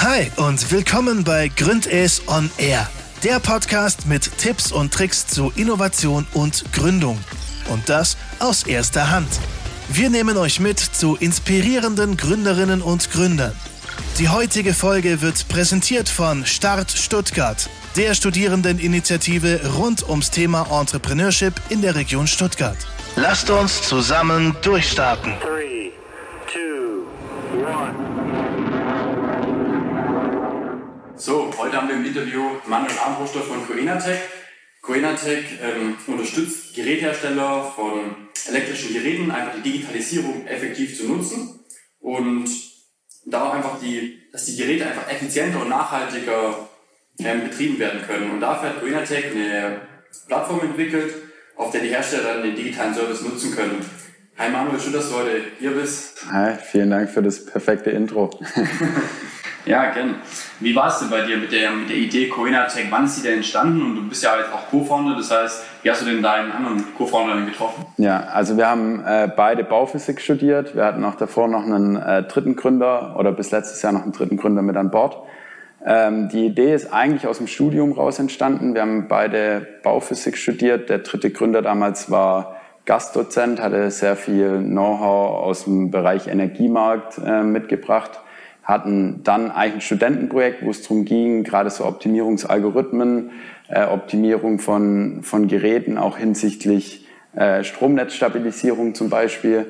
Hi und willkommen bei Gründes on Air, der Podcast mit Tipps und Tricks zu Innovation und Gründung. Und das aus erster Hand. Wir nehmen euch mit zu inspirierenden Gründerinnen und Gründern. Die heutige Folge wird präsentiert von Start Stuttgart, der Studierendeninitiative rund ums Thema Entrepreneurship in der Region Stuttgart. Lasst uns zusammen durchstarten. Three, two, so, heute haben wir im Interview Manuel Armbruster von Coenatec. Coenatec ähm, unterstützt Geräthersteller von elektrischen Geräten, einfach die Digitalisierung effektiv zu nutzen und da einfach die, dass die Geräte einfach effizienter und nachhaltiger ähm, betrieben werden können. Und dafür hat Coenatec eine Plattform entwickelt, auf der die Hersteller dann den digitalen Service nutzen können. Hi Manuel, schön, dass du heute hier bist. Hi, vielen Dank für das perfekte Intro. ja, gerne. Wie war es denn bei dir mit der, mit der Idee Coenatech? Wann ist sie denn entstanden? Und du bist ja jetzt auch Co-Founder, das heißt, wie hast du denn deinen anderen Co-Founder getroffen? Ja, also wir haben äh, beide Bauphysik studiert. Wir hatten auch davor noch einen äh, dritten Gründer oder bis letztes Jahr noch einen dritten Gründer mit an Bord. Ähm, die Idee ist eigentlich aus dem Studium raus entstanden. Wir haben beide Bauphysik studiert. Der dritte Gründer damals war Gastdozent, hatte sehr viel Know-how aus dem Bereich Energiemarkt äh, mitgebracht, hatten dann eigentlich ein Studentenprojekt, wo es darum ging, gerade so Optimierungsalgorithmen, äh, Optimierung von, von Geräten, auch hinsichtlich äh, Stromnetzstabilisierung zum Beispiel.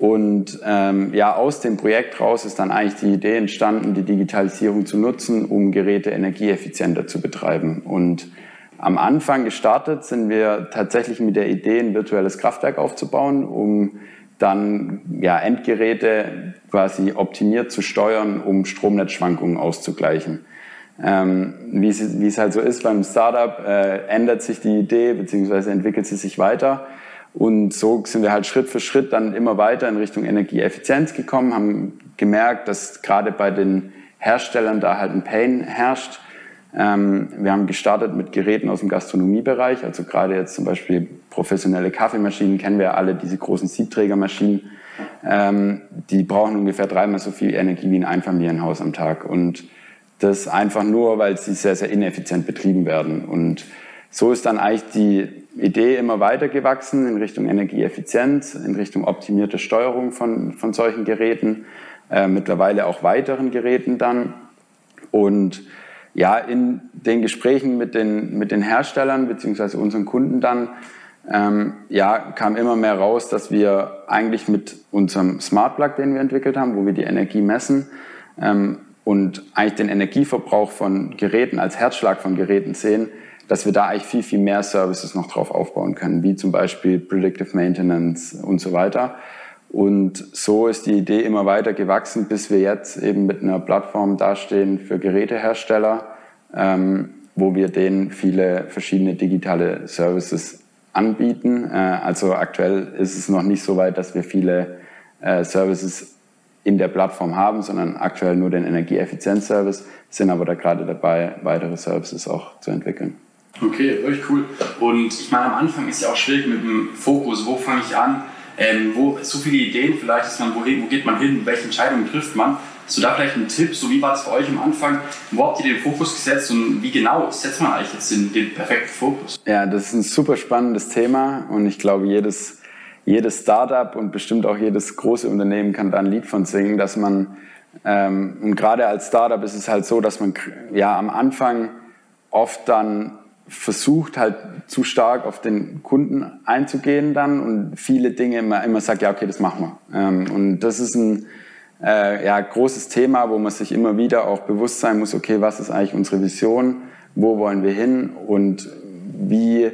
Und ähm, ja, aus dem Projekt raus ist dann eigentlich die Idee entstanden, die Digitalisierung zu nutzen, um Geräte energieeffizienter zu betreiben. Und am Anfang gestartet sind wir tatsächlich mit der Idee, ein virtuelles Kraftwerk aufzubauen, um dann ja, Endgeräte quasi optimiert zu steuern, um Stromnetzschwankungen auszugleichen. Ähm, wie, es, wie es halt so ist beim Startup, äh, ändert sich die Idee bzw. entwickelt sie sich weiter. Und so sind wir halt Schritt für Schritt dann immer weiter in Richtung Energieeffizienz gekommen, haben gemerkt, dass gerade bei den Herstellern da halt ein Pain herrscht. Ähm, wir haben gestartet mit Geräten aus dem Gastronomiebereich, also gerade jetzt zum Beispiel professionelle Kaffeemaschinen kennen wir alle, diese großen Siebträgermaschinen. Ähm, die brauchen ungefähr dreimal so viel Energie wie ein Einfamilienhaus am Tag. Und das einfach nur, weil sie sehr, sehr ineffizient betrieben werden. Und so ist dann eigentlich die Idee immer weiter gewachsen in Richtung Energieeffizienz, in Richtung optimierte Steuerung von, von solchen Geräten, äh, mittlerweile auch weiteren Geräten dann. Und ja, in den Gesprächen mit den, mit den Herstellern beziehungsweise unseren Kunden dann, ähm, ja, kam immer mehr raus, dass wir eigentlich mit unserem Smart Plug, den wir entwickelt haben, wo wir die Energie messen, ähm, und eigentlich den Energieverbrauch von Geräten als Herzschlag von Geräten sehen, dass wir da eigentlich viel, viel mehr Services noch drauf aufbauen können, wie zum Beispiel Predictive Maintenance und so weiter. Und so ist die Idee immer weiter gewachsen, bis wir jetzt eben mit einer Plattform dastehen für Gerätehersteller, ähm, wo wir denen viele verschiedene digitale Services anbieten. Äh, also aktuell ist es noch nicht so weit, dass wir viele äh, Services in der Plattform haben, sondern aktuell nur den Energieeffizienzservice, sind aber da gerade dabei, weitere Services auch zu entwickeln. Okay, wirklich cool. Und ich meine, am Anfang ist ja auch schwierig mit dem Fokus. Wo fange ich an? Ähm, wo so viele Ideen vielleicht, ist man, wohin, wo geht man hin? Welche Entscheidungen trifft man? Du da vielleicht einen Tipp? So wie war es bei euch am Anfang? Wo habt ihr den Fokus gesetzt und wie genau setzt man eigentlich jetzt den, den perfekten Fokus? Ja, das ist ein super spannendes Thema und ich glaube, jedes, jedes Startup und bestimmt auch jedes große Unternehmen kann da ein Lied von singen, dass man, ähm, und gerade als Startup ist es halt so, dass man ja am Anfang oft dann versucht halt zu stark auf den Kunden einzugehen dann und viele Dinge immer, immer sagt, ja, okay, das machen wir. Ähm, und das ist ein äh, ja, großes Thema, wo man sich immer wieder auch bewusst sein muss, okay, was ist eigentlich unsere Vision, wo wollen wir hin und wie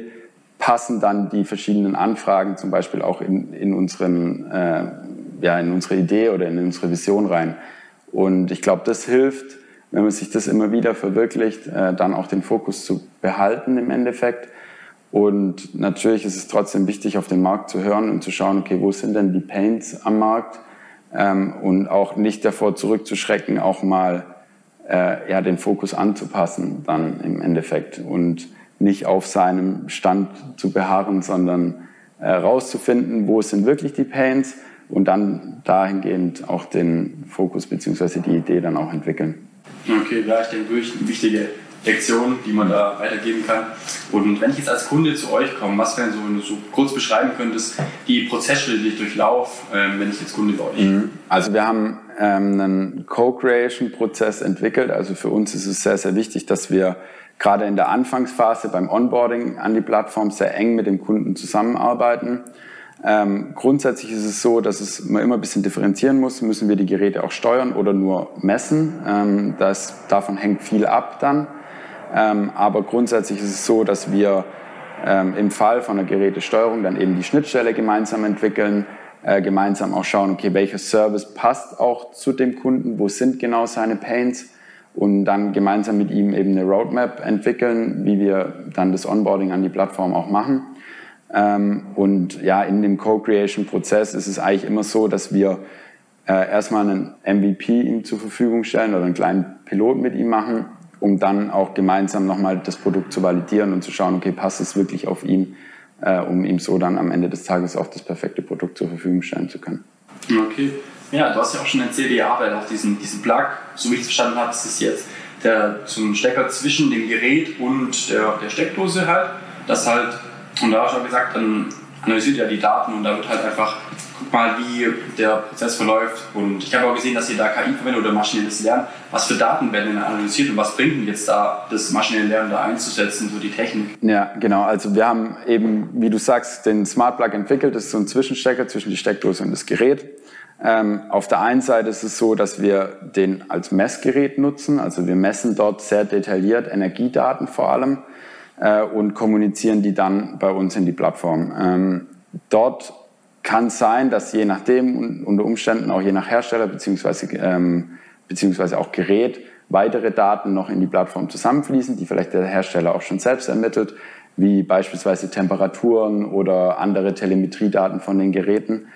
passen dann die verschiedenen Anfragen zum Beispiel auch in, in, unseren, äh, ja, in unsere Idee oder in unsere Vision rein. Und ich glaube, das hilft, wenn man sich das immer wieder verwirklicht, äh, dann auch den Fokus zu behalten im Endeffekt. Und natürlich ist es trotzdem wichtig, auf den Markt zu hören und zu schauen, okay, wo sind denn die Pains am Markt? Ähm, und auch nicht davor zurückzuschrecken, auch mal äh, ja, den Fokus anzupassen dann im Endeffekt und nicht auf seinem Stand zu beharren, sondern äh, rauszufinden, wo sind wirklich die Pains und dann dahingehend auch den Fokus beziehungsweise die Idee dann auch entwickeln. Okay, ja, ich denke wirklich eine wichtige Lektion, die man da weitergeben kann. Und wenn ich jetzt als Kunde zu euch komme, was wären so, wenn du so kurz beschreiben könntest, die Prozessschritte, die ich durchlaufe, ähm, wenn ich jetzt Kunde bei euch mhm. Also wir haben ähm, einen Co-Creation-Prozess entwickelt. Also für uns ist es sehr, sehr wichtig, dass wir gerade in der Anfangsphase beim Onboarding an die Plattform sehr eng mit dem Kunden zusammenarbeiten. Ähm, grundsätzlich ist es so, dass es, man immer ein bisschen differenzieren muss. Müssen wir die Geräte auch steuern oder nur messen? Ähm, das, davon hängt viel ab dann. Ähm, aber grundsätzlich ist es so, dass wir ähm, im Fall von einer Gerätesteuerung dann eben die Schnittstelle gemeinsam entwickeln, äh, gemeinsam auch schauen, okay, welcher Service passt auch zu dem Kunden, wo sind genau seine Pains und dann gemeinsam mit ihm eben eine Roadmap entwickeln, wie wir dann das Onboarding an die Plattform auch machen. Ähm, und ja, in dem Co-Creation-Prozess ist es eigentlich immer so, dass wir äh, erstmal einen MVP ihm zur Verfügung stellen oder einen kleinen Pilot mit ihm machen um dann auch gemeinsam nochmal das Produkt zu validieren und zu schauen, okay, passt es wirklich auf ihn, äh, um ihm so dann am Ende des Tages auch das perfekte Produkt zur Verfügung stellen zu können. Okay. Ja, du hast ja auch schon erzählt, ihr arbeitet auf diesen, diesen Plug, so wie ich es verstanden habe, ist es jetzt der zum Stecker zwischen dem Gerät und der, der Steckdose halt. Das halt, und da hast du auch gesagt, dann analysiert ja die Daten und da wird halt einfach mal, wie der Prozess verläuft. Und ich habe auch gesehen, dass ihr da KI verwendet oder maschinelles Lernen. Was für Daten werden denn analysiert und was bringt denn jetzt da das maschinelle Lernen da einzusetzen, so die Technik? Ja, genau. Also wir haben eben, wie du sagst, den Smart Plug entwickelt. Das ist so ein Zwischenstecker zwischen die Steckdose und das Gerät. Ähm, auf der einen Seite ist es so, dass wir den als Messgerät nutzen. Also wir messen dort sehr detailliert Energiedaten vor allem äh, und kommunizieren die dann bei uns in die Plattform. Ähm, dort kann sein, dass je nachdem, unter Umständen auch je nach Hersteller beziehungsweise, ähm, beziehungsweise auch Gerät, weitere Daten noch in die Plattform zusammenfließen, die vielleicht der Hersteller auch schon selbst ermittelt, wie beispielsweise Temperaturen oder andere Telemetriedaten von den Geräten.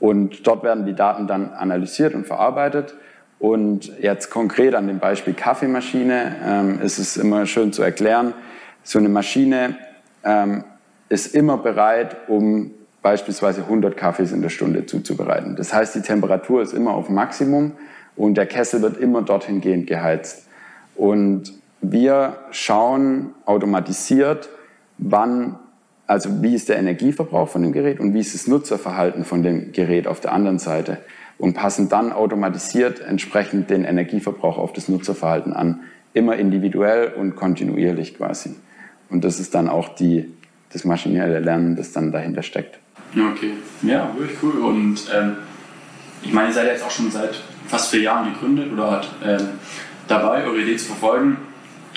Und dort werden die Daten dann analysiert und verarbeitet. Und jetzt konkret an dem Beispiel Kaffeemaschine ähm, ist es immer schön zu erklären, so eine Maschine ähm, ist immer bereit, um beispielsweise 100 Kaffees in der Stunde zuzubereiten. Das heißt, die Temperatur ist immer auf Maximum und der Kessel wird immer dorthin gehend geheizt. Und wir schauen automatisiert, wann, also wie ist der Energieverbrauch von dem Gerät und wie ist das Nutzerverhalten von dem Gerät auf der anderen Seite und passen dann automatisiert entsprechend den Energieverbrauch auf das Nutzerverhalten an, immer individuell und kontinuierlich quasi. Und das ist dann auch die, das maschinelle Lernen, das dann dahinter steckt. Okay, ja, wirklich cool. Und ähm, ich meine, ihr seid jetzt auch schon seit fast vier Jahren gegründet oder halt, ähm, dabei, eure Idee zu verfolgen.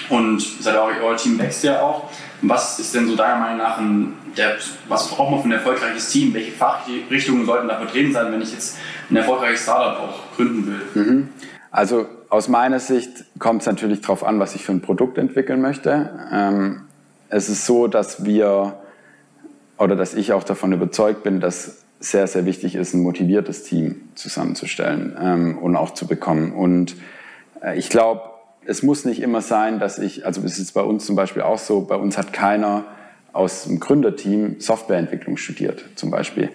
Und seid auch, euer Team wächst ja auch. Was ist denn so deiner Meinung nach ein, der, was braucht man für ein erfolgreiches Team? Welche Fachrichtungen sollten da vertreten sein, wenn ich jetzt ein erfolgreiches Startup auch gründen will? Mhm. Also aus meiner Sicht kommt es natürlich darauf an, was ich für ein Produkt entwickeln möchte. Ähm, es ist so, dass wir oder dass ich auch davon überzeugt bin, dass sehr, sehr wichtig ist, ein motiviertes Team zusammenzustellen ähm, und auch zu bekommen. Und äh, ich glaube, es muss nicht immer sein, dass ich, also es ist bei uns zum Beispiel auch so, bei uns hat keiner aus dem Gründerteam Softwareentwicklung studiert zum Beispiel.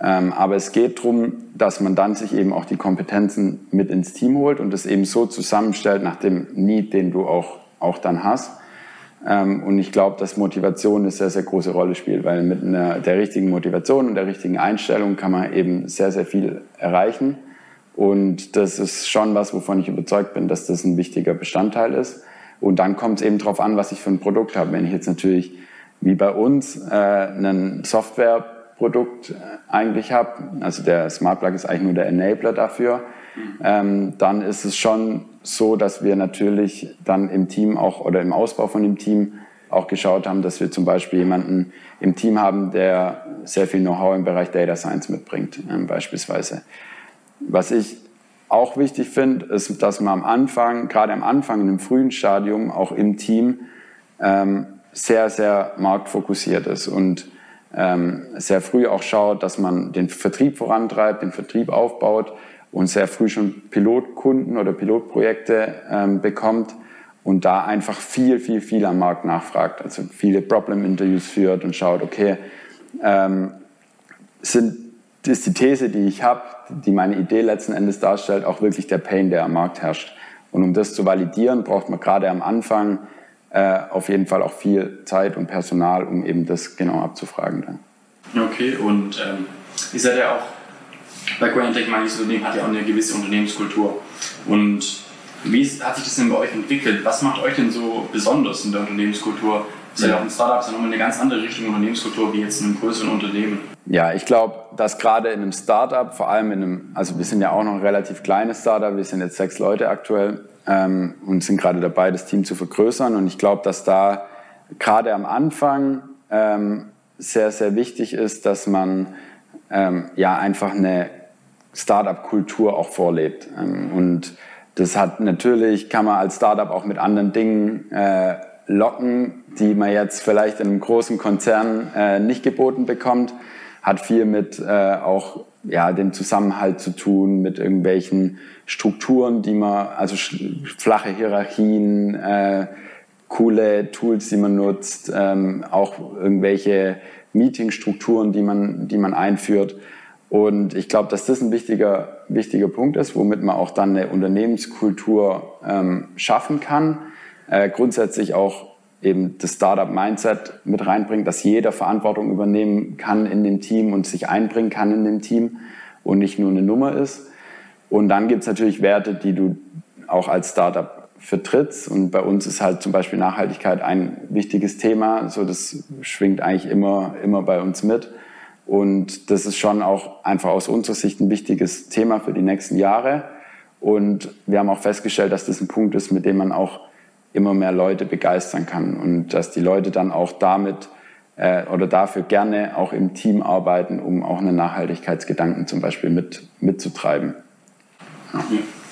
Ähm, aber es geht darum, dass man dann sich eben auch die Kompetenzen mit ins Team holt und das eben so zusammenstellt nach dem Need, den du auch, auch dann hast. Ähm, und ich glaube, dass Motivation eine sehr, sehr große Rolle spielt, weil mit einer, der richtigen Motivation und der richtigen Einstellung kann man eben sehr, sehr viel erreichen. Und das ist schon was, wovon ich überzeugt bin, dass das ein wichtiger Bestandteil ist. Und dann kommt es eben darauf an, was ich für ein Produkt habe. Wenn ich jetzt natürlich, wie bei uns, äh, ein Softwareprodukt äh, eigentlich habe, also der Smart Plug ist eigentlich nur der Enabler dafür, ähm, dann ist es schon so, dass wir natürlich dann im Team auch oder im Ausbau von dem Team auch geschaut haben, dass wir zum Beispiel jemanden im Team haben, der sehr viel Know-how im Bereich Data Science mitbringt, ähm, beispielsweise. Was ich auch wichtig finde, ist, dass man am Anfang, gerade am Anfang, in einem frühen Stadium, auch im Team ähm, sehr, sehr marktfokussiert ist und ähm, sehr früh auch schaut, dass man den Vertrieb vorantreibt, den Vertrieb aufbaut und sehr früh schon Pilotkunden oder Pilotprojekte ähm, bekommt und da einfach viel, viel, viel am Markt nachfragt. Also viele Problem-Interviews führt und schaut, okay, ähm, sind, ist die These, die ich habe, die meine Idee letzten Endes darstellt, auch wirklich der Pain, der am Markt herrscht. Und um das zu validieren, braucht man gerade am Anfang äh, auf jeden Fall auch viel Zeit und Personal, um eben das genau abzufragen dann. Okay, und ähm, ihr seid ja auch bei Cointech, manches Unternehmen hat ja auch eine gewisse Unternehmenskultur. Und wie hat sich das denn bei euch entwickelt? Was macht euch denn so besonders in der Unternehmenskultur? Ist ja auch ein Startup, ist ja nochmal eine ganz andere Richtung Unternehmenskultur wie jetzt in einem größeren Unternehmen. Ja, ich glaube, dass gerade in einem Startup, vor allem in einem, also wir sind ja auch noch ein relativ kleines Startup, wir sind jetzt sechs Leute aktuell ähm, und sind gerade dabei, das Team zu vergrößern. Und ich glaube, dass da gerade am Anfang ähm, sehr, sehr wichtig ist, dass man ähm, ja einfach eine Startup-Kultur auch vorlebt. Ähm, und das hat natürlich, kann man als Startup auch mit anderen Dingen äh, locken, die man jetzt vielleicht in einem großen Konzern äh, nicht geboten bekommt. Hat viel mit äh, auch ja, dem Zusammenhalt zu tun, mit irgendwelchen Strukturen, die man, also flache Hierarchien, äh, coole Tools, die man nutzt, ähm, auch irgendwelche Meetingstrukturen, die man, die man einführt. Und ich glaube, dass das ein wichtiger, wichtiger Punkt ist, womit man auch dann eine Unternehmenskultur ähm, schaffen kann. Äh, grundsätzlich auch eben das Startup-Mindset mit reinbringt, dass jeder Verantwortung übernehmen kann in dem Team und sich einbringen kann in dem Team und nicht nur eine Nummer ist. Und dann gibt es natürlich Werte, die du auch als Startup vertrittst. Und bei uns ist halt zum Beispiel Nachhaltigkeit ein wichtiges Thema. So, das schwingt eigentlich immer, immer bei uns mit. Und das ist schon auch einfach aus unserer Sicht ein wichtiges Thema für die nächsten Jahre. Und wir haben auch festgestellt, dass das ein Punkt ist, mit dem man auch immer mehr Leute begeistern kann und dass die Leute dann auch damit äh, oder dafür gerne auch im Team arbeiten, um auch einen Nachhaltigkeitsgedanken zum Beispiel mit, mitzutreiben.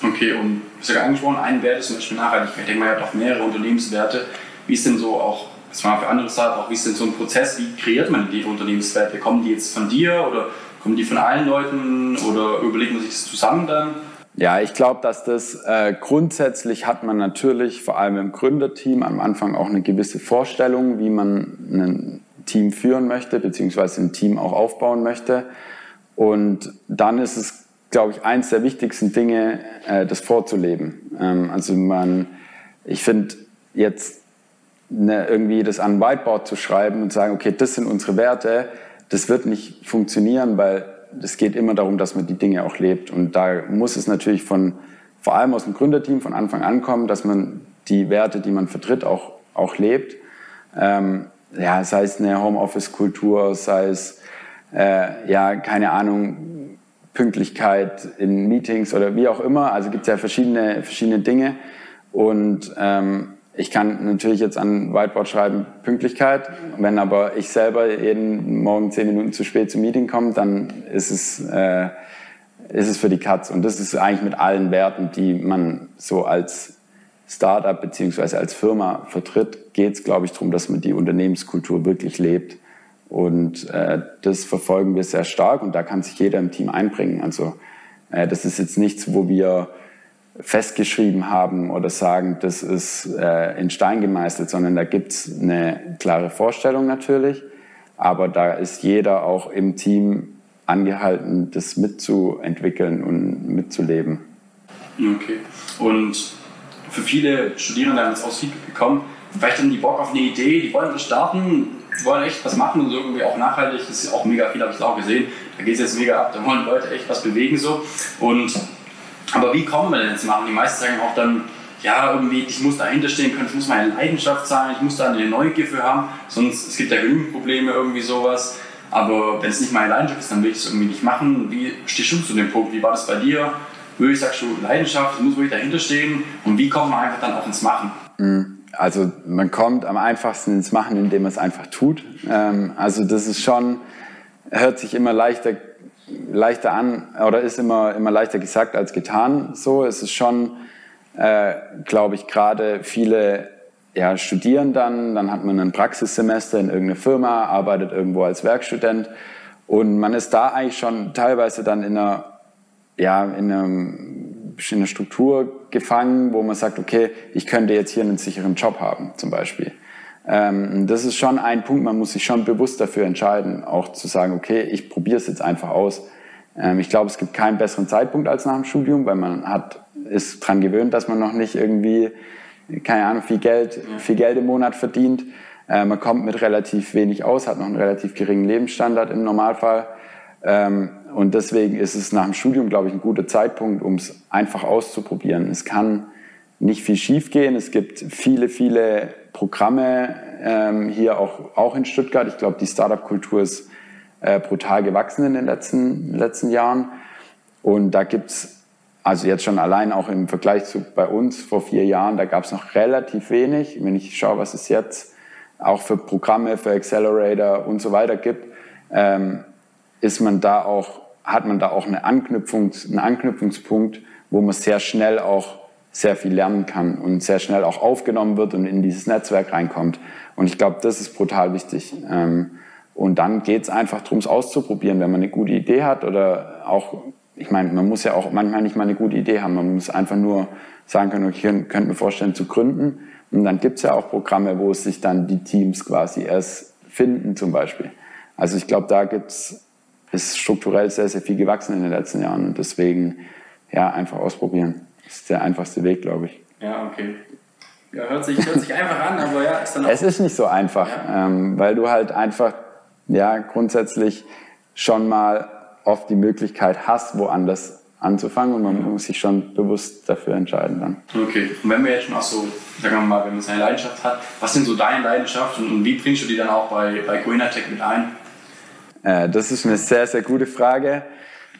Okay, und du hast ja angesprochen, ein Wert ist zum Beispiel Nachhaltigkeit. Ich denke mal, ihr habt auch mehrere Unternehmenswerte. Wie ist denn so auch das war für andere Startups auch, wie ist denn so ein Prozess, wie kreiert man die Unternehmenswerte? Kommen die jetzt von dir oder kommen die von allen Leuten oder überlegt man sich das zusammen dann? Ja, ich glaube, dass das äh, grundsätzlich hat man natürlich vor allem im Gründerteam am Anfang auch eine gewisse Vorstellung, wie man ein Team führen möchte, beziehungsweise ein Team auch aufbauen möchte. Und dann ist es, glaube ich, eins der wichtigsten Dinge, äh, das vorzuleben. Ähm, also man, ich finde jetzt ne, irgendwie das an Whiteboard zu schreiben und sagen, okay, das sind unsere Werte, das wird nicht funktionieren, weil es geht immer darum, dass man die Dinge auch lebt. Und da muss es natürlich von, vor allem aus dem Gründerteam von Anfang an kommen, dass man die Werte, die man vertritt, auch, auch lebt. Ähm, ja, sei es eine Homeoffice-Kultur, sei es, äh, ja, keine Ahnung, Pünktlichkeit in Meetings oder wie auch immer. Also gibt es ja verschiedene, verschiedene Dinge. Und ähm, ich kann natürlich jetzt an Whiteboard schreiben Pünktlichkeit. Wenn aber ich selber jeden Morgen zehn Minuten zu spät zum Meeting komme, dann ist es, äh, ist es für die Katz. Und das ist eigentlich mit allen Werten, die man so als Startup beziehungsweise als Firma vertritt, geht es, glaube ich, darum, dass man die Unternehmenskultur wirklich lebt. Und äh, das verfolgen wir sehr stark und da kann sich jeder im Team einbringen. Also äh, das ist jetzt nichts, wo wir festgeschrieben haben oder sagen, das ist äh, in Stein gemeißelt, sondern da gibt es eine klare Vorstellung natürlich. Aber da ist jeder auch im Team angehalten, das mitzuentwickeln und mitzuleben. Okay. Und für viele Studierende haben jetzt aus Feedback bekommen, vielleicht haben die Bock auf eine Idee, die wollen starten, wollen echt was machen und so irgendwie auch nachhaltig, das ist auch mega viel, habe ich auch gesehen. Da geht es jetzt mega ab, da wollen Leute echt was bewegen so. Und aber wie kommen wir denn jetzt machen? Die meisten sagen auch dann, ja, irgendwie, ich muss dahinter stehen können, ich muss meine Leidenschaft sein, ich muss da eine Neugier für haben, sonst, es gibt ja genügend Probleme, irgendwie sowas. Aber wenn es nicht meine Leidenschaft ist, dann will ich es irgendwie nicht machen. Wie stehst du zu dem Punkt? Wie war das bei dir? Wirklich sagst du, Leidenschaft, ich muss wirklich dahinter stehen. Und wie kommt man einfach dann auch ins Machen? Mhm. Also man kommt am einfachsten ins Machen, indem man es einfach tut. Ähm, also das ist schon, hört sich immer leichter leichter an oder ist immer, immer leichter gesagt als getan. So es ist schon, äh, glaube ich, gerade viele ja, studieren dann, dann hat man ein Praxissemester in irgendeiner Firma, arbeitet irgendwo als Werkstudent und man ist da eigentlich schon teilweise dann in einer, ja, in einem, in einer Struktur gefangen, wo man sagt, okay, ich könnte jetzt hier einen sicheren Job haben, zum Beispiel. Ähm, das ist schon ein Punkt, man muss sich schon bewusst dafür entscheiden, auch zu sagen, okay, ich probiere es jetzt einfach aus. Ähm, ich glaube, es gibt keinen besseren Zeitpunkt als nach dem Studium, weil man hat ist dran gewöhnt, dass man noch nicht irgendwie, keine Ahnung, viel Geld, viel Geld im Monat verdient. Äh, man kommt mit relativ wenig aus, hat noch einen relativ geringen Lebensstandard im Normalfall. Ähm, und deswegen ist es nach dem Studium, glaube ich, ein guter Zeitpunkt, um es einfach auszuprobieren. Es kann nicht viel schiefgehen. Es gibt viele, viele Programme ähm, hier auch, auch in Stuttgart. Ich glaube, die Startup-Kultur ist äh, brutal gewachsen in den letzten, letzten Jahren. Und da gibt's also jetzt schon allein auch im Vergleich zu bei uns vor vier Jahren, da gab es noch relativ wenig. Wenn ich schaue, was es jetzt auch für Programme, für Accelerator und so weiter gibt, ähm, ist man da auch, hat man da auch eine Anknüpfungs-, einen Anknüpfungspunkt, wo man sehr schnell auch sehr viel lernen kann und sehr schnell auch aufgenommen wird und in dieses Netzwerk reinkommt. Und ich glaube, das ist brutal wichtig. Ähm, und dann geht es einfach darum, es auszuprobieren, wenn man eine gute Idee hat oder auch, ich meine, man muss ja auch manchmal nicht mal eine gute Idee haben, man muss einfach nur sagen können, ich könnte mir vorstellen zu gründen. Und dann gibt es ja auch Programme, wo sich dann die Teams quasi erst finden zum Beispiel. Also ich glaube, da gibt's, ist strukturell sehr, sehr viel gewachsen in den letzten Jahren und deswegen ja, einfach ausprobieren. Das ist der einfachste Weg, glaube ich. Ja, okay. Ja, hört sich, hört sich einfach an, aber ja, ist dann auch. Es ist nicht so einfach, ja. ähm, weil du halt einfach, ja, grundsätzlich schon mal oft die Möglichkeit hast, woanders anzufangen und man muss sich schon bewusst dafür entscheiden dann. Okay, und wenn wir jetzt schon auch so, sagen wir mal, wenn man seine Leidenschaft hat, was sind so deine Leidenschaften und wie bringst du die dann auch bei, bei Coinatech mit ein? Äh, das ist eine sehr, sehr gute Frage.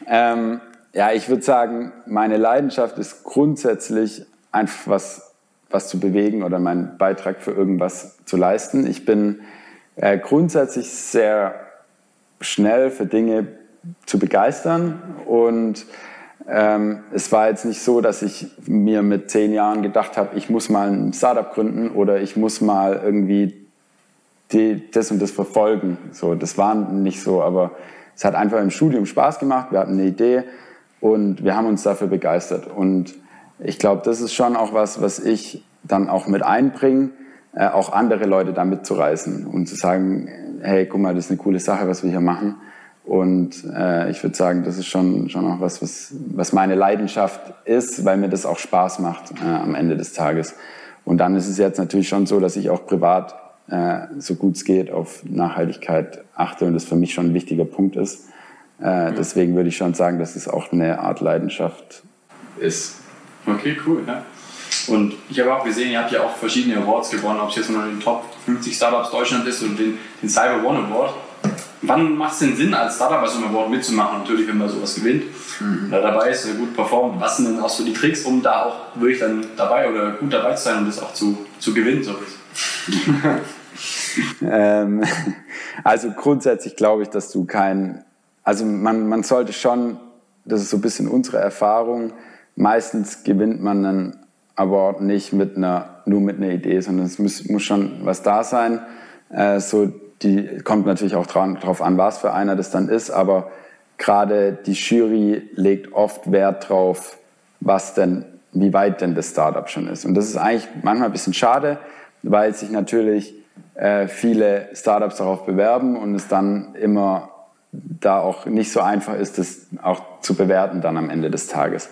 Ähm, ja, ich würde sagen, meine Leidenschaft ist grundsätzlich einfach was, was zu bewegen oder meinen Beitrag für irgendwas zu leisten. Ich bin äh, grundsätzlich sehr schnell für Dinge zu begeistern und ähm, es war jetzt nicht so, dass ich mir mit zehn Jahren gedacht habe, ich muss mal ein Startup gründen oder ich muss mal irgendwie die, das und das verfolgen. So, das war nicht so, aber es hat einfach im Studium Spaß gemacht. Wir hatten eine Idee und wir haben uns dafür begeistert. Und ich glaube, das ist schon auch was, was ich dann auch mit einbringe, äh, auch andere Leute da mitzureißen und zu sagen, hey, guck mal, das ist eine coole Sache, was wir hier machen. Und äh, ich würde sagen, das ist schon, schon auch was, was, was meine Leidenschaft ist, weil mir das auch Spaß macht äh, am Ende des Tages. Und dann ist es jetzt natürlich schon so, dass ich auch privat, äh, so gut es geht, auf Nachhaltigkeit achte und das für mich schon ein wichtiger Punkt ist. Äh, deswegen würde ich schon sagen, dass es auch eine Art Leidenschaft ist. Okay, cool. Ja. Und ich habe auch gesehen, ihr habt ja auch verschiedene Awards gewonnen, ob es jetzt nur den Top 50 Startups Deutschland ist oder den, den Cyber One Award. Wann macht es denn Sinn, als Startup bei so einem Award mitzumachen? Natürlich, wenn man sowas gewinnt mhm. oder dabei ist, gut performt. Was sind denn auch so die Tricks, um da auch wirklich dann dabei oder gut dabei zu sein und das auch zu, zu gewinnen? So ähm, also grundsätzlich glaube ich, dass du kein, also man, man sollte schon, das ist so ein bisschen unsere Erfahrung, meistens gewinnt man einen Award nicht mit einer, nur mit einer Idee, sondern es muss, muss schon was da sein. Äh, so die kommt natürlich auch darauf an, was für einer das dann ist, aber gerade die Jury legt oft Wert drauf, was denn, wie weit denn das Startup schon ist. Und das ist eigentlich manchmal ein bisschen schade, weil sich natürlich äh, viele Startups darauf bewerben und es dann immer da auch nicht so einfach ist, das auch zu bewerten dann am Ende des Tages.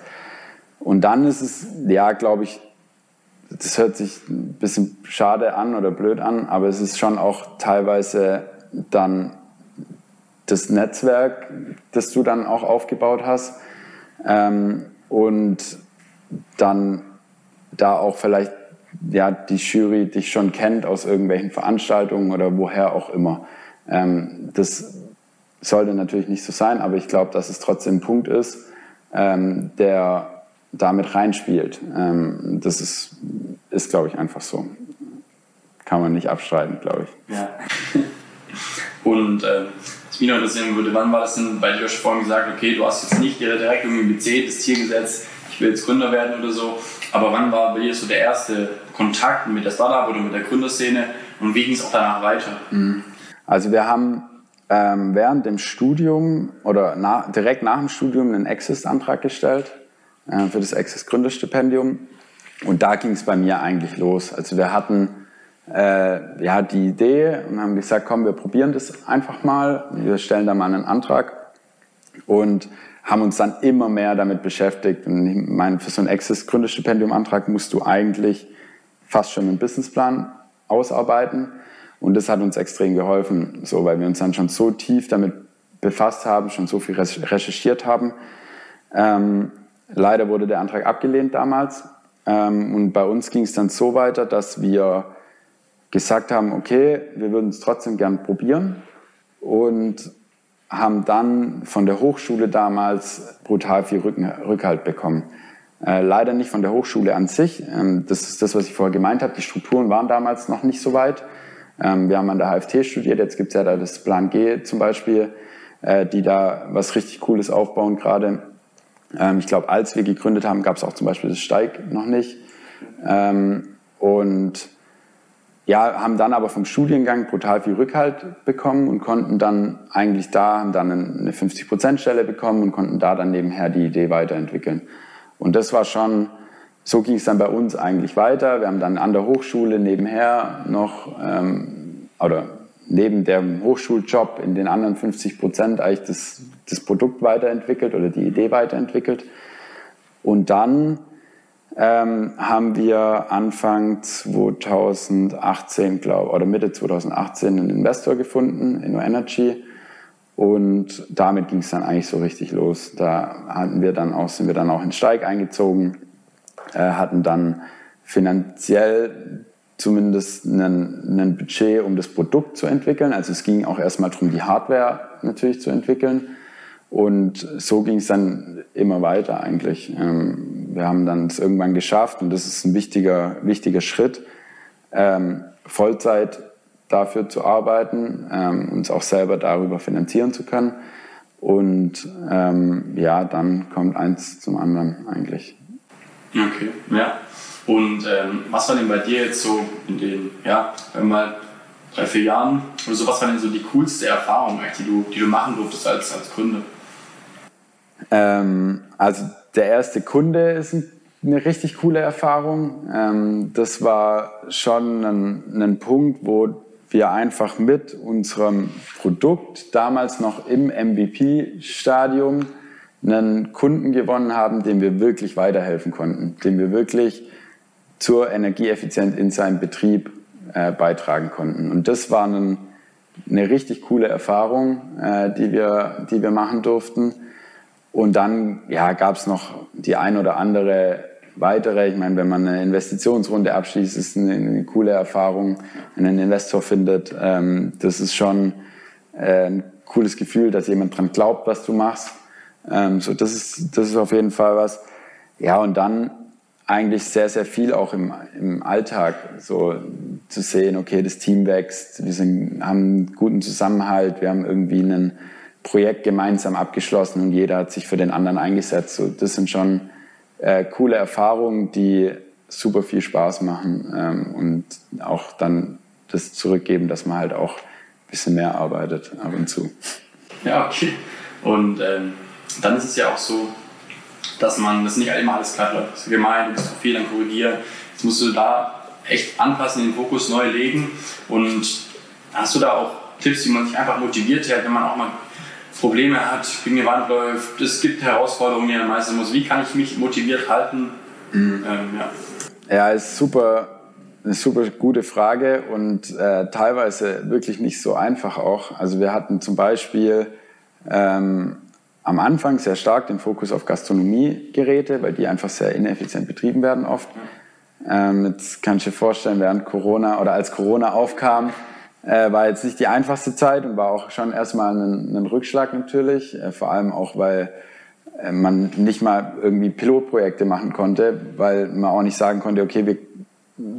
Und dann ist es, ja, glaube ich, das hört sich ein bisschen schade an oder blöd an, aber es ist schon auch teilweise dann das Netzwerk, das du dann auch aufgebaut hast ähm, und dann da auch vielleicht ja, die Jury dich schon kennt aus irgendwelchen Veranstaltungen oder woher auch immer. Ähm, das sollte natürlich nicht so sein, aber ich glaube, dass es trotzdem ein Punkt ist, ähm, der damit reinspielt. Ähm, das ist, ist glaube ich, einfach so. Kann man nicht abstreiten, glaube ich. Ja. Und äh, was mich noch interessieren würde, wann war das denn bei dir schon vorhin gesagt, okay, du hast jetzt nicht direkt irgendwie mit C das Ziel gesetzt, ich will jetzt Gründer werden oder so, aber wann war bei dir so der erste Kontakt mit der Startup oder mit der Gründerszene und wie ging es auch danach weiter? Mhm. Also wir haben ähm, während dem Studium oder nach, direkt nach dem Studium einen Access-Antrag gestellt äh, für das Access Gründerstipendium. Und da ging es bei mir eigentlich los. Also wir hatten äh, ja, die Idee und haben gesagt, komm, wir probieren das einfach mal. Wir stellen da mal einen Antrag und haben uns dann immer mehr damit beschäftigt. Und ich meine, für so ein Access-Gründerstipendium-Antrag musst du eigentlich fast schon einen Businessplan ausarbeiten. Und das hat uns extrem geholfen, so, weil wir uns dann schon so tief damit befasst haben, schon so viel recherchiert haben. Ähm, leider wurde der Antrag abgelehnt damals. Ähm, und bei uns ging es dann so weiter, dass wir gesagt haben, okay, wir würden es trotzdem gern probieren und haben dann von der Hochschule damals brutal viel Rückhalt bekommen. Äh, leider nicht von der Hochschule an sich. Ähm, das ist das, was ich vorher gemeint habe. Die Strukturen waren damals noch nicht so weit. Ähm, wir haben an der HFT studiert, jetzt gibt es ja da das Plan G zum Beispiel, äh, die da was richtig Cooles aufbauen gerade. Ähm, ich glaube, als wir gegründet haben, gab es auch zum Beispiel das Steig noch nicht. Ähm, und ja, haben dann aber vom Studiengang brutal viel Rückhalt bekommen und konnten dann eigentlich da, dann eine 50-Prozent-Stelle bekommen und konnten da dann nebenher die Idee weiterentwickeln. Und das war schon, so ging es dann bei uns eigentlich weiter. Wir haben dann an der Hochschule nebenher noch, ähm, oder neben dem Hochschuljob in den anderen 50 Prozent eigentlich das, das Produkt weiterentwickelt oder die Idee weiterentwickelt. Und dann ähm, haben wir Anfang 2018, glaube oder Mitte 2018 einen Investor gefunden, InnoEnergy. Und damit ging es dann eigentlich so richtig los. Da hatten wir dann auch, sind wir dann auch in Steig eingezogen, hatten dann finanziell zumindest ein Budget, um das Produkt zu entwickeln. Also es ging auch erstmal darum, die Hardware natürlich zu entwickeln. Und so ging es dann immer weiter eigentlich. Ähm, wir haben dann es irgendwann geschafft und das ist ein wichtiger, wichtiger Schritt, ähm, Vollzeit dafür zu arbeiten, ähm, uns auch selber darüber finanzieren zu können. Und ja, dann kommt eins zum anderen eigentlich. Okay, ja. Und ähm, was war denn bei dir jetzt so in den, ja, mal drei, vier Jahren oder so, was war denn so die coolste Erfahrung, die du, die du machen durftest als, als Gründer? Ähm, also der erste Kunde ist ein, eine richtig coole Erfahrung. Ähm, das war schon ein, ein Punkt, wo wir einfach mit unserem Produkt damals noch im MVP-Stadium einen Kunden gewonnen haben, dem wir wirklich weiterhelfen konnten, dem wir wirklich zur Energieeffizienz in seinem Betrieb äh, beitragen konnten. Und das war ein, eine richtig coole Erfahrung, äh, die, wir, die wir machen durften. Und dann ja, gab es noch die ein oder andere weitere. Ich meine, wenn man eine Investitionsrunde abschließt, ist eine, eine coole Erfahrung, einen Investor findet. Ähm, das ist schon äh, ein cooles Gefühl, dass jemand dran glaubt, was du machst. Ähm, so, das ist, das ist auf jeden Fall was. Ja, und dann eigentlich sehr, sehr viel auch im, im Alltag so zu sehen, okay, das Team wächst, wir sind, haben einen guten Zusammenhalt, wir haben irgendwie ein Projekt gemeinsam abgeschlossen und jeder hat sich für den anderen eingesetzt. So, das sind schon äh, coole Erfahrungen, die super viel Spaß machen ähm, und auch dann das zurückgeben, dass man halt auch ein bisschen mehr arbeitet ab und zu. Ja. Und ähm, dann ist es ja auch so, dass man das nicht immer alles glatt läuft. Das ist gemein, du bist zu viel, dann korrigieren. Jetzt musst du da echt anpassen, den Fokus neu legen. Und hast du da auch Tipps, wie man sich einfach motiviert hält, wenn man auch mal Probleme hat, gegen die Wand läuft, es gibt Herausforderungen, die man meistern muss. Wie kann ich mich motiviert halten? Mhm. Ähm, ja. ja, ist super, eine super gute Frage und äh, teilweise wirklich nicht so einfach auch. Also wir hatten zum Beispiel ähm, am Anfang sehr stark den Fokus auf Gastronomiegeräte, weil die einfach sehr ineffizient betrieben werden oft. Ähm, jetzt kann ich dir vorstellen, während Corona oder als Corona aufkam, äh, war jetzt nicht die einfachste Zeit und war auch schon erstmal ein, ein Rückschlag natürlich, äh, vor allem auch, weil äh, man nicht mal irgendwie Pilotprojekte machen konnte, weil man auch nicht sagen konnte, okay, wir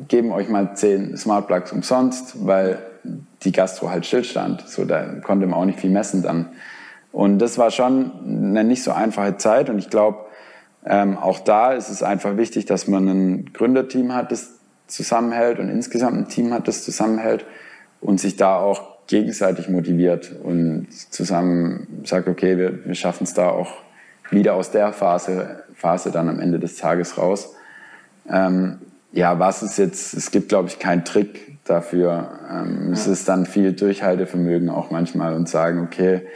geben euch mal zehn Smart Plugs umsonst, weil die Gastro halt stillstand. So, da konnte man auch nicht viel messen dann. Und das war schon eine nicht so einfache Zeit. Und ich glaube, ähm, auch da ist es einfach wichtig, dass man ein Gründerteam hat, das zusammenhält und insgesamt ein Team hat, das zusammenhält und sich da auch gegenseitig motiviert und zusammen sagt, okay, wir, wir schaffen es da auch wieder aus der Phase, Phase dann am Ende des Tages raus. Ähm, ja, was ist jetzt, es gibt, glaube ich, keinen Trick dafür. Ähm, ja. Es ist dann viel Durchhaltevermögen auch manchmal und sagen, okay,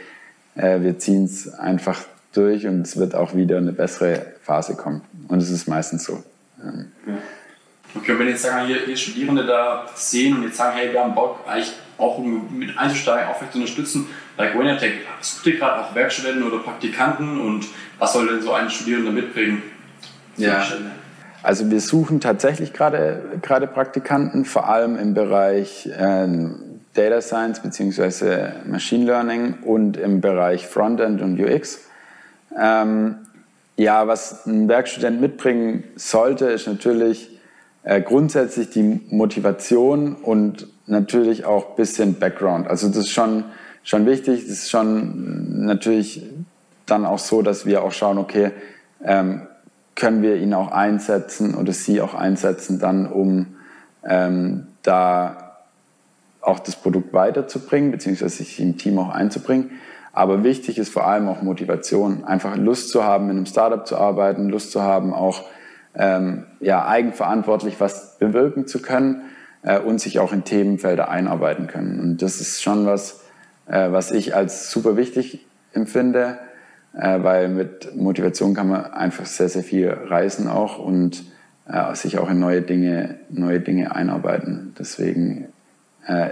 äh, wir ziehen es einfach durch und es wird auch wieder eine bessere Phase kommen. Und es ist meistens so. Ähm, ja. Okay, wenn jetzt sagen, hier, hier Studierende da sehen und jetzt sagen, hey, wir haben Bock, eigentlich auch mit einzusteigen, auch vielleicht zu unterstützen, bei Goenatech, sucht ihr gerade auch Werkstudenten oder Praktikanten und was soll denn so ein Studierender mitbringen? Ja. Also wir suchen tatsächlich gerade gerade Praktikanten, vor allem im Bereich äh, Data Science bzw. Machine Learning und im Bereich Frontend und UX. Ähm, ja, was ein Werkstudent mitbringen sollte, ist natürlich äh, grundsätzlich die Motivation und natürlich auch ein bisschen Background. Also das ist schon, schon wichtig. Das ist schon natürlich dann auch so, dass wir auch schauen, okay, ähm, können wir ihn auch einsetzen oder sie auch einsetzen, dann um ähm, da auch das Produkt weiterzubringen, beziehungsweise sich im Team auch einzubringen. Aber wichtig ist vor allem auch Motivation, einfach Lust zu haben, in einem Startup zu arbeiten, Lust zu haben, auch ähm, ja, eigenverantwortlich was bewirken zu können äh, und sich auch in Themenfelder einarbeiten können. Und das ist schon was, äh, was ich als super wichtig empfinde, äh, weil mit Motivation kann man einfach sehr, sehr viel reisen auch und äh, sich auch in neue Dinge, neue Dinge einarbeiten. Deswegen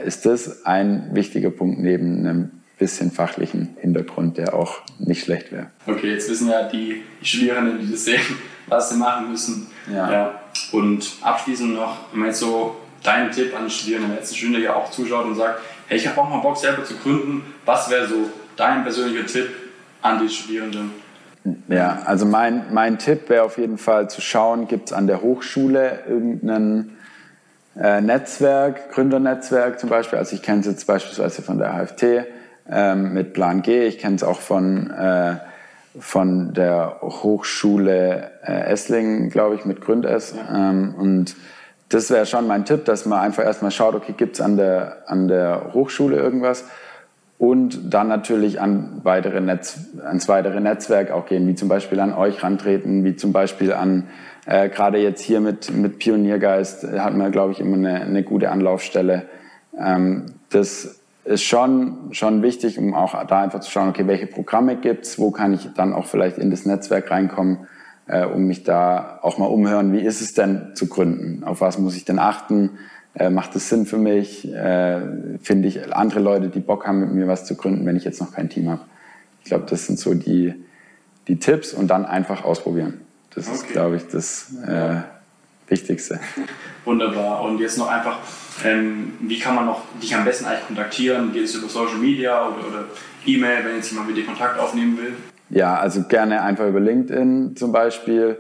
ist das ein wichtiger Punkt neben einem bisschen fachlichen Hintergrund, der auch nicht schlecht wäre. Okay, jetzt wissen ja die Studierenden, die das sehen, was sie machen müssen. Ja. ja. Und abschließend noch, wenn man jetzt so deinen Tipp an die Studierenden, der letzten Stunde ja auch zuschaut und sagt, hey, ich habe auch mal Bock selber zu gründen, was wäre so dein persönlicher Tipp an die Studierenden? Ja, also mein, mein Tipp wäre auf jeden Fall zu schauen, gibt es an der Hochschule irgendein äh, Netzwerk, Gründernetzwerk zum Beispiel. Also ich kenne es jetzt beispielsweise von der HFT ähm, mit Plan G, ich kenne es auch von äh, von der Hochschule äh, Esslingen, glaube ich, mit Gründes. Ähm, und das wäre schon mein Tipp, dass man einfach erstmal schaut, okay, gibt es an der, an der Hochschule irgendwas? Und dann natürlich an weitere Netz, ans weitere Netzwerk auch gehen, wie zum Beispiel an euch rantreten, wie zum Beispiel an, äh, gerade jetzt hier mit, mit Pioniergeist hat man, glaube ich, immer eine, eine gute Anlaufstelle. Ähm, das ist schon, schon wichtig, um auch da einfach zu schauen, okay, welche Programme gibt's, wo kann ich dann auch vielleicht in das Netzwerk reinkommen, äh, um mich da auch mal umhören, wie ist es denn zu gründen, auf was muss ich denn achten, äh, macht es Sinn für mich, äh, finde ich andere Leute, die Bock haben, mit mir was zu gründen, wenn ich jetzt noch kein Team habe. Ich glaube, das sind so die, die Tipps und dann einfach ausprobieren. Das okay. ist, glaube ich, das äh, Wichtigste. Wunderbar. Und jetzt noch einfach, ähm, wie kann man noch dich am besten eigentlich kontaktieren? Geht es über Social Media oder, oder E-Mail, wenn jetzt jemand mit dir Kontakt aufnehmen will? Ja, also gerne einfach über LinkedIn zum Beispiel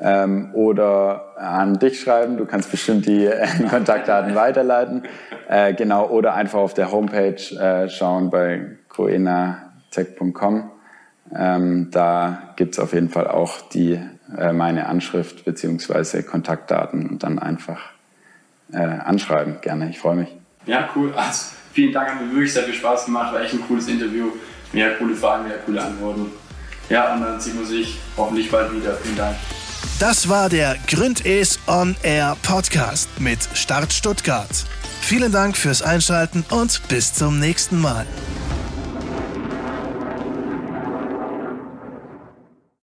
ähm, oder an dich schreiben. Du kannst bestimmt die äh, Kontaktdaten weiterleiten. Äh, genau, oder einfach auf der Homepage äh, schauen bei coenatech.com. Ähm, da gibt es auf jeden Fall auch die äh, meine Anschrift bzw. Kontaktdaten und dann einfach äh, anschreiben. Gerne, ich freue mich. Ja, cool. Also, vielen Dank, hat mir wirklich sehr viel Spaß gemacht. War echt ein cooles Interview. Mehr coole Fragen, mehr coole Antworten. Ja, und dann sehen wir sich hoffentlich bald wieder. Vielen Dank. Das war der Gründes On Air Podcast mit Start Stuttgart. Vielen Dank fürs Einschalten und bis zum nächsten Mal.